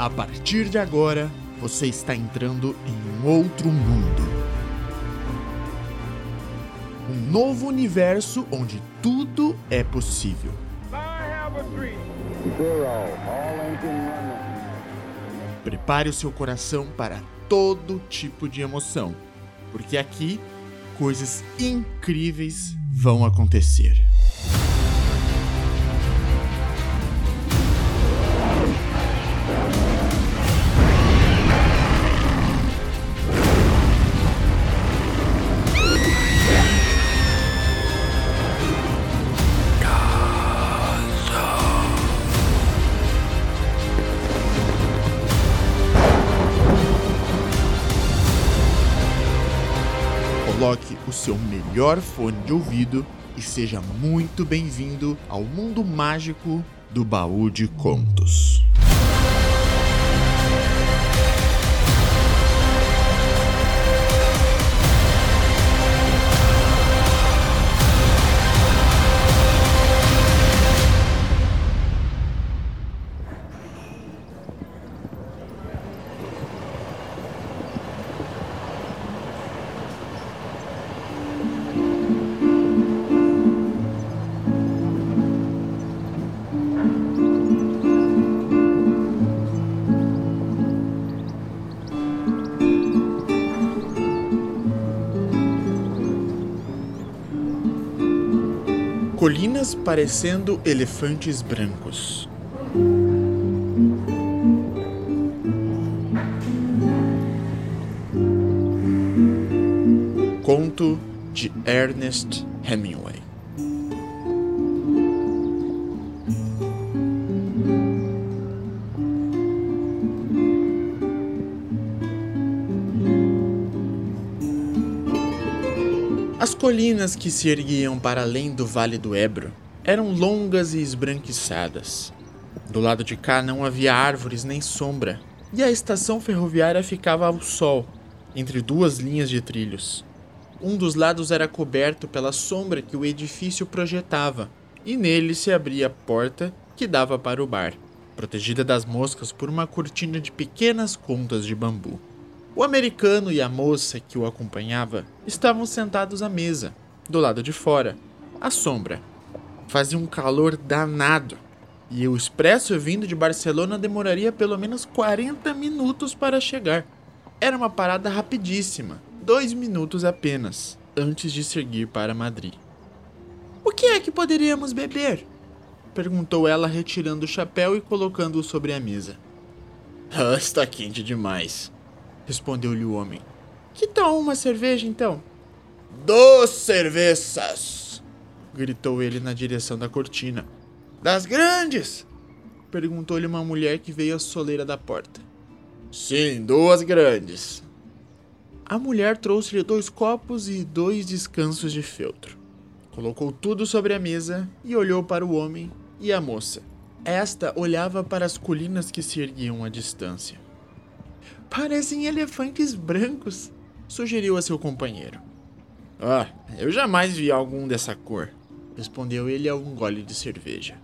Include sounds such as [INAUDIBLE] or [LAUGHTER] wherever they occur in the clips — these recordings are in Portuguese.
A partir de agora, você está entrando em um outro mundo. Um novo universo onde tudo é possível. Prepare o seu coração para todo tipo de emoção, porque aqui coisas incríveis vão acontecer. Coloque o seu melhor fone de ouvido e seja muito bem-vindo ao mundo mágico do baú de contos. Colinas parecendo elefantes brancos. Conto de Ernest Hemingway. Colinas que se erguiam para além do Vale do Ebro eram longas e esbranquiçadas. Do lado de cá não havia árvores nem sombra, e a estação ferroviária ficava ao sol, entre duas linhas de trilhos. Um dos lados era coberto pela sombra que o edifício projetava, e nele se abria a porta que dava para o bar, protegida das moscas por uma cortina de pequenas contas de bambu. O americano e a moça que o acompanhava estavam sentados à mesa, do lado de fora, à sombra. Fazia um calor danado, e o expresso vindo de Barcelona demoraria pelo menos 40 minutos para chegar. Era uma parada rapidíssima, dois minutos apenas, antes de seguir para Madrid. O que é que poderíamos beber? perguntou ela, retirando o chapéu e colocando-o sobre a mesa. Ah, está quente demais, respondeu-lhe o homem. Que tal uma cerveja então? Dos cervejas! gritou ele na direção da cortina. Das grandes! perguntou-lhe uma mulher que veio à soleira da porta. Sim, duas grandes. A mulher trouxe-lhe dois copos e dois descansos de feltro. Colocou tudo sobre a mesa e olhou para o homem e a moça. Esta olhava para as colinas que se erguiam à distância. Parecem elefantes brancos, sugeriu a seu companheiro. Ah, eu jamais vi algum dessa cor, respondeu ele a um gole de cerveja.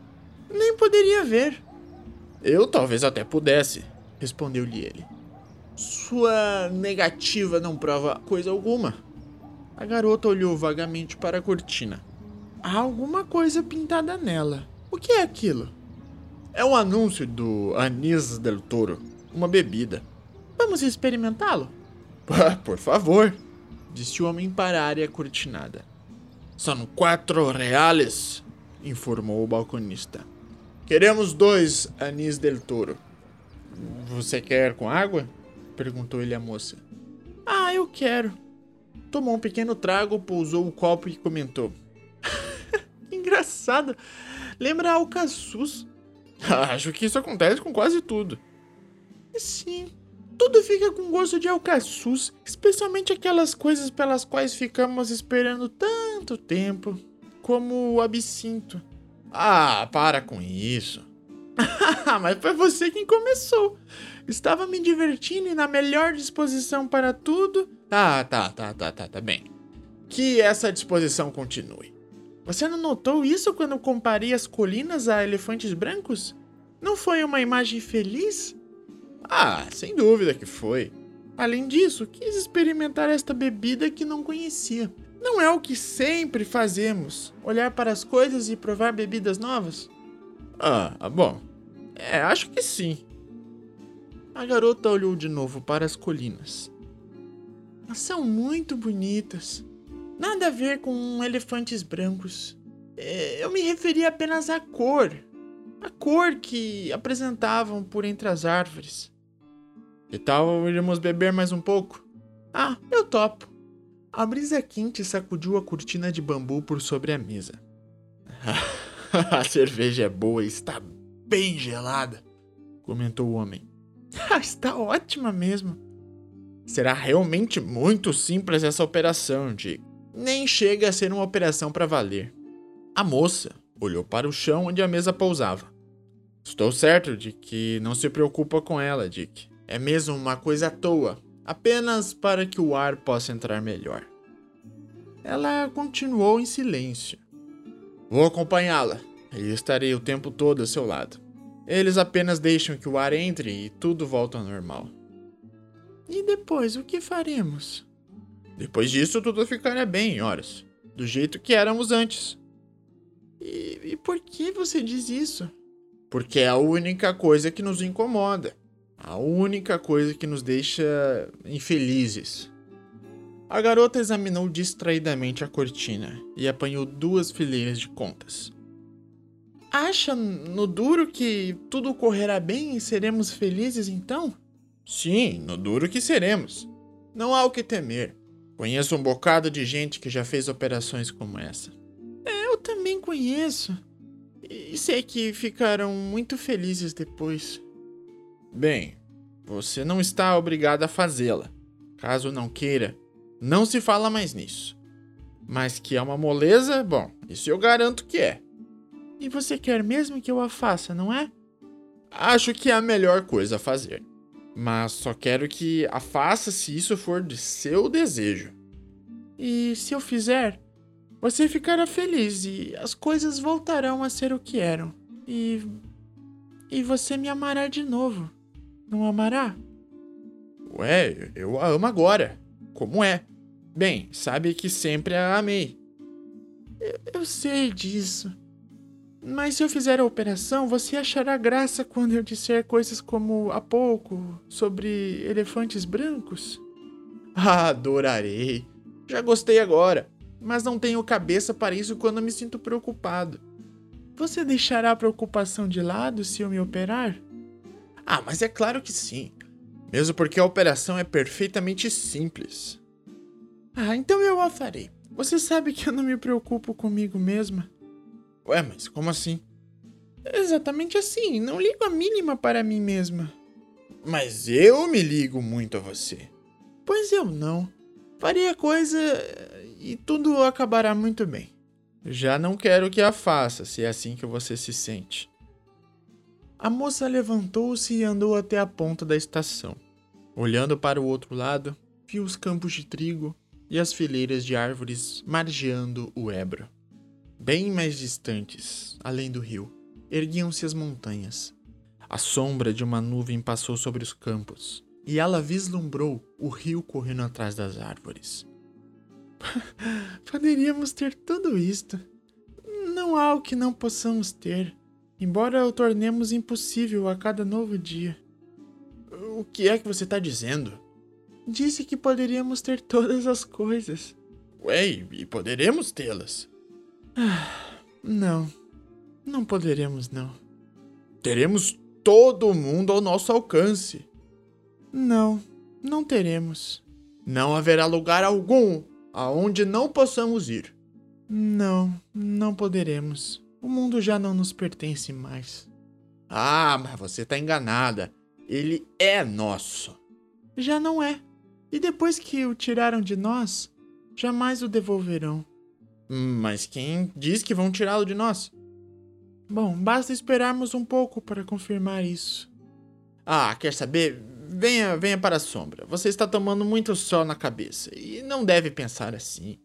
Nem poderia ver. Eu talvez até pudesse, respondeu-lhe ele. Sua negativa não prova coisa alguma. A garota olhou vagamente para a cortina. Há alguma coisa pintada nela. O que é aquilo? É um anúncio do Anis del Toro, uma bebida. Vamos experimentá-lo? Por favor, disse o homem para a área cortinada. São quatro reales, informou o balconista. Queremos dois anis del toro. Você quer com água? perguntou ele à moça. Ah, eu quero. Tomou um pequeno trago, pousou o copo e comentou. [LAUGHS] Engraçado. Lembra alcaçuz. [LAUGHS] Acho que isso acontece com quase tudo. Sim, tudo fica com gosto de alcaçuz, especialmente aquelas coisas pelas quais ficamos esperando tanto tempo, como o absinto. Ah, para com isso. [LAUGHS] Mas foi você quem começou. Estava me divertindo e na melhor disposição para tudo. Tá, tá, tá, tá, tá, tá bem. Que essa disposição continue. Você não notou isso quando comparei as colinas a elefantes brancos? Não foi uma imagem feliz? Ah, sem dúvida que foi. Além disso, quis experimentar esta bebida que não conhecia. Não é o que sempre fazemos, olhar para as coisas e provar bebidas novas? Ah, bom. É, acho que sim. A garota olhou de novo para as colinas. São muito bonitas. Nada a ver com elefantes brancos. É, eu me referi apenas à cor. A cor que apresentavam por entre as árvores. Que tal irmos beber mais um pouco? Ah, eu topo. A brisa quente sacudiu a cortina de bambu por sobre a mesa. [LAUGHS] a cerveja é boa e está bem gelada, comentou o homem. [LAUGHS] está ótima mesmo. Será realmente muito simples essa operação, Dick. Nem chega a ser uma operação para valer. A moça olhou para o chão onde a mesa pousava. Estou certo de que não se preocupa com ela, Dick. É mesmo uma coisa à toa, apenas para que o ar possa entrar melhor. Ela continuou em silêncio. Vou acompanhá-la e estarei o tempo todo a seu lado. Eles apenas deixam que o ar entre e tudo volta ao normal. E depois, o que faremos? Depois disso, tudo ficará bem, horas. Do jeito que éramos antes. E, e por que você diz isso? Porque é a única coisa que nos incomoda. A única coisa que nos deixa infelizes. A garota examinou distraidamente a cortina e apanhou duas fileiras de contas. Acha no duro que tudo correrá bem e seremos felizes então? Sim, no duro que seremos. Não há o que temer. Conheço um bocado de gente que já fez operações como essa. É, eu também conheço. E sei que ficarão muito felizes depois. Bem, você não está obrigado a fazê-la. Caso não queira, não se fala mais nisso. Mas que é uma moleza, bom, isso eu garanto que é. E você quer mesmo que eu a faça, não é? Acho que é a melhor coisa a fazer. Mas só quero que a faça se isso for de seu desejo. E se eu fizer, você ficará feliz e as coisas voltarão a ser o que eram. E. E você me amará de novo. Não amará? Ué, eu a amo agora. Como é? Bem, sabe que sempre a amei. Eu, eu sei disso. Mas se eu fizer a operação, você achará graça quando eu disser coisas como há pouco sobre elefantes brancos? Ah, [LAUGHS] adorarei. Já gostei agora, mas não tenho cabeça para isso quando me sinto preocupado. Você deixará a preocupação de lado se eu me operar? Ah, mas é claro que sim. Mesmo porque a operação é perfeitamente simples. Ah, então eu a farei. Você sabe que eu não me preocupo comigo mesma. Ué, mas como assim? Exatamente assim, não ligo a mínima para mim mesma. Mas eu me ligo muito a você. Pois eu não. Faria coisa e tudo acabará muito bem. Já não quero que a faça, se é assim que você se sente. A moça levantou-se e andou até a ponta da estação. Olhando para o outro lado, viu os campos de trigo e as fileiras de árvores margeando o Ebro. Bem mais distantes, além do rio, erguiam-se as montanhas. A sombra de uma nuvem passou sobre os campos, e ela vislumbrou o rio correndo atrás das árvores. [LAUGHS] Poderíamos ter tudo isto. Não há o que não possamos ter, embora o tornemos impossível a cada novo dia. O que é que você está dizendo? Disse que poderíamos ter todas as coisas. Ué, e poderemos tê-las. Ah, não. Não poderemos, não. Teremos todo mundo ao nosso alcance. Não, não teremos. Não haverá lugar algum aonde não possamos ir. Não, não poderemos. O mundo já não nos pertence mais. Ah, mas você está enganada. Ele é nosso. Já não é. E depois que o tiraram de nós, jamais o devolverão. Mas quem diz que vão tirá-lo de nós? Bom, basta esperarmos um pouco para confirmar isso. Ah, quer saber? Venha, venha para a sombra. Você está tomando muito sol na cabeça e não deve pensar assim.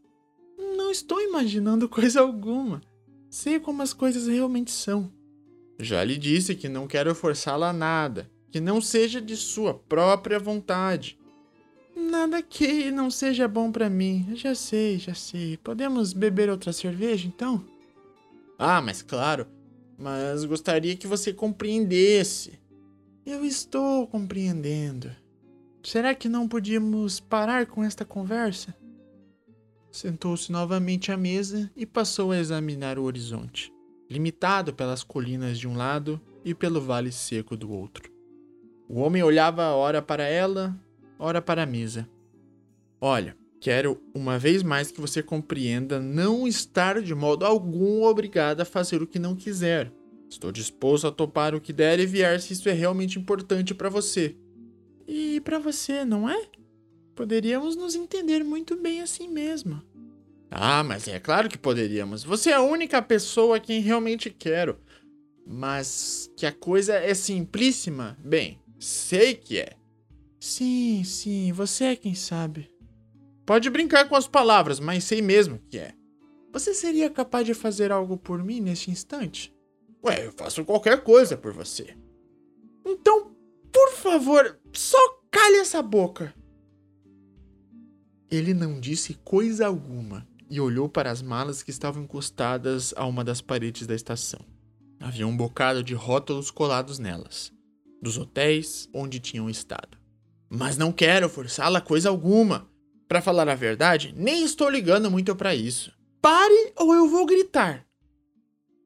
Não estou imaginando [LAUGHS] coisa alguma. Sei como as coisas realmente são. Já lhe disse que não quero forçá-la a nada, que não seja de sua própria vontade. Nada que não seja bom para mim. Já sei, já sei. Podemos beber outra cerveja então? Ah, mas claro. Mas gostaria que você compreendesse. Eu estou compreendendo. Será que não podíamos parar com esta conversa? Sentou-se novamente à mesa e passou a examinar o horizonte, limitado pelas colinas de um lado e pelo vale seco do outro. O homem olhava ora para ela, ora para a mesa. Olha, quero uma vez mais que você compreenda não estar de modo algum obrigada a fazer o que não quiser. Estou disposto a topar o que der e vier se isso é realmente importante para você. E para você, não é? Poderíamos nos entender muito bem assim mesmo. Ah, mas é claro que poderíamos. Você é a única pessoa a quem realmente quero. Mas que a coisa é simplíssima? Bem, sei que é. Sim, sim, você é quem sabe. Pode brincar com as palavras, mas sei mesmo que é. Você seria capaz de fazer algo por mim neste instante? Ué, eu faço qualquer coisa por você. Então, por favor, só cale essa boca. Ele não disse coisa alguma e olhou para as malas que estavam encostadas a uma das paredes da estação. Havia um bocado de rótulos colados nelas, dos hotéis onde tinham estado. Mas não quero forçá-la coisa alguma. Para falar a verdade, nem estou ligando muito para isso. Pare ou eu vou gritar.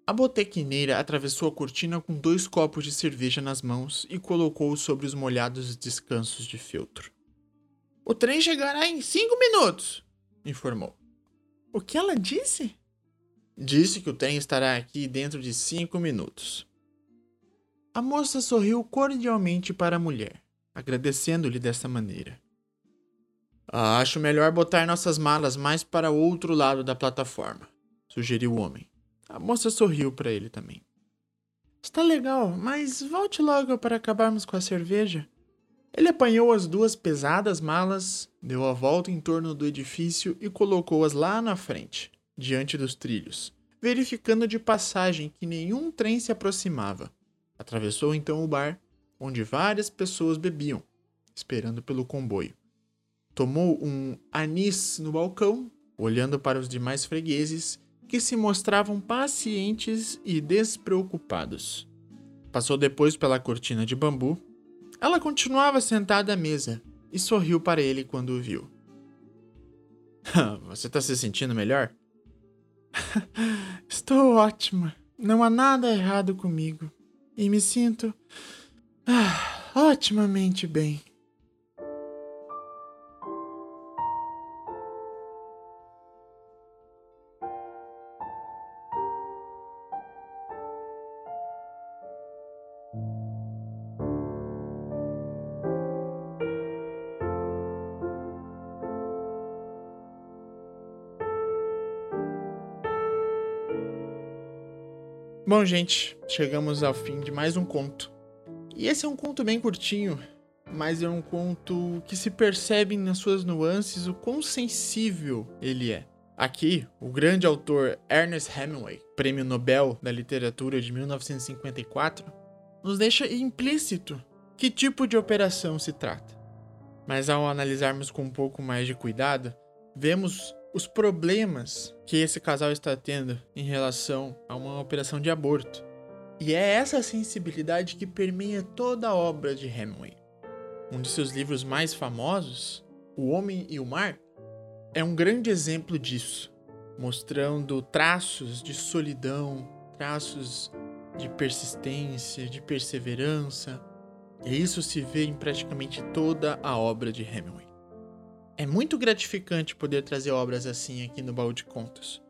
A botequineira atravessou a cortina com dois copos de cerveja nas mãos e colocou-os sobre os molhados descansos de feltro. O trem chegará em cinco minutos, informou. O que ela disse? Disse que o trem estará aqui dentro de cinco minutos. A moça sorriu cordialmente para a mulher agradecendo-lhe dessa maneira. Ah, acho melhor botar nossas malas mais para o outro lado da plataforma, sugeriu o homem. A moça sorriu para ele também. Está legal, mas volte logo para acabarmos com a cerveja. Ele apanhou as duas pesadas malas, deu a volta em torno do edifício e colocou-as lá na frente, diante dos trilhos, verificando de passagem que nenhum trem se aproximava. Atravessou então o bar onde várias pessoas bebiam, esperando pelo comboio. Tomou um anis no balcão, olhando para os demais fregueses que se mostravam pacientes e despreocupados. Passou depois pela cortina de bambu. Ela continuava sentada à mesa e sorriu para ele quando o viu. [LAUGHS] Você está se sentindo melhor? [LAUGHS] Estou ótima. Não há nada errado comigo. E me sinto ah, otimamente bem. Bom, gente, chegamos ao fim de mais um conto. E esse é um conto bem curtinho, mas é um conto que se percebe nas suas nuances o quão sensível ele é. Aqui, o grande autor Ernest Hemingway, Prêmio Nobel da Literatura de 1954, nos deixa implícito que tipo de operação se trata. Mas ao analisarmos com um pouco mais de cuidado, vemos os problemas que esse casal está tendo em relação a uma operação de aborto. E é essa sensibilidade que permeia toda a obra de Hemingway. Um de seus livros mais famosos, O Homem e o Mar, é um grande exemplo disso, mostrando traços de solidão, traços de persistência, de perseverança. E isso se vê em praticamente toda a obra de Hemingway. É muito gratificante poder trazer obras assim aqui no Baú de Contos.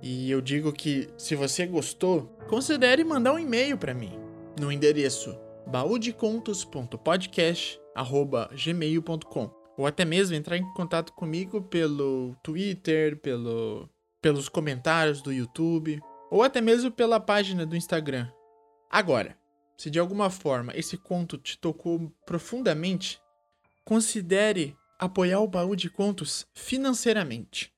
E eu digo que se você gostou, considere mandar um e-mail para mim no endereço baúdecontos.podcast@gmail.com ou até mesmo entrar em contato comigo pelo Twitter, pelo pelos comentários do YouTube ou até mesmo pela página do Instagram. Agora, se de alguma forma esse conto te tocou profundamente, considere apoiar o baú de contos financeiramente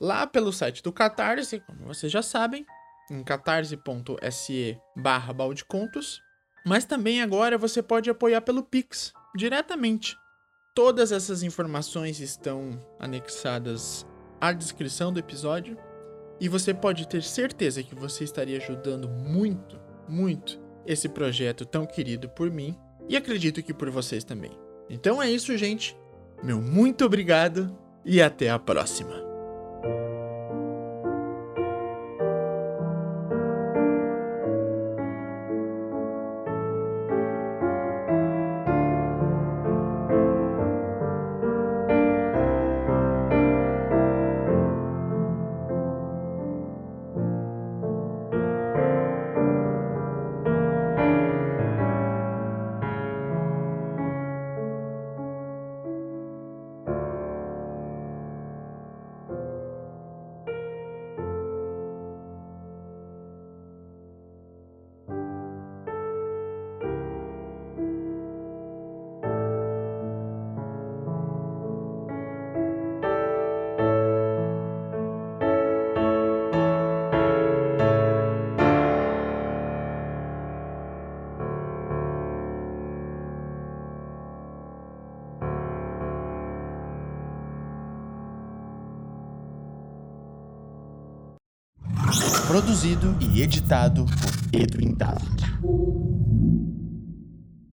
lá pelo site do Catarse, como vocês já sabem, em catarse.se barra baldecontos. Mas também agora você pode apoiar pelo Pix, diretamente. Todas essas informações estão anexadas à descrição do episódio e você pode ter certeza que você estaria ajudando muito, muito esse projeto tão querido por mim e acredito que por vocês também. Então é isso, gente. Meu muito obrigado e até a próxima. Produzido e editado por Edwin David.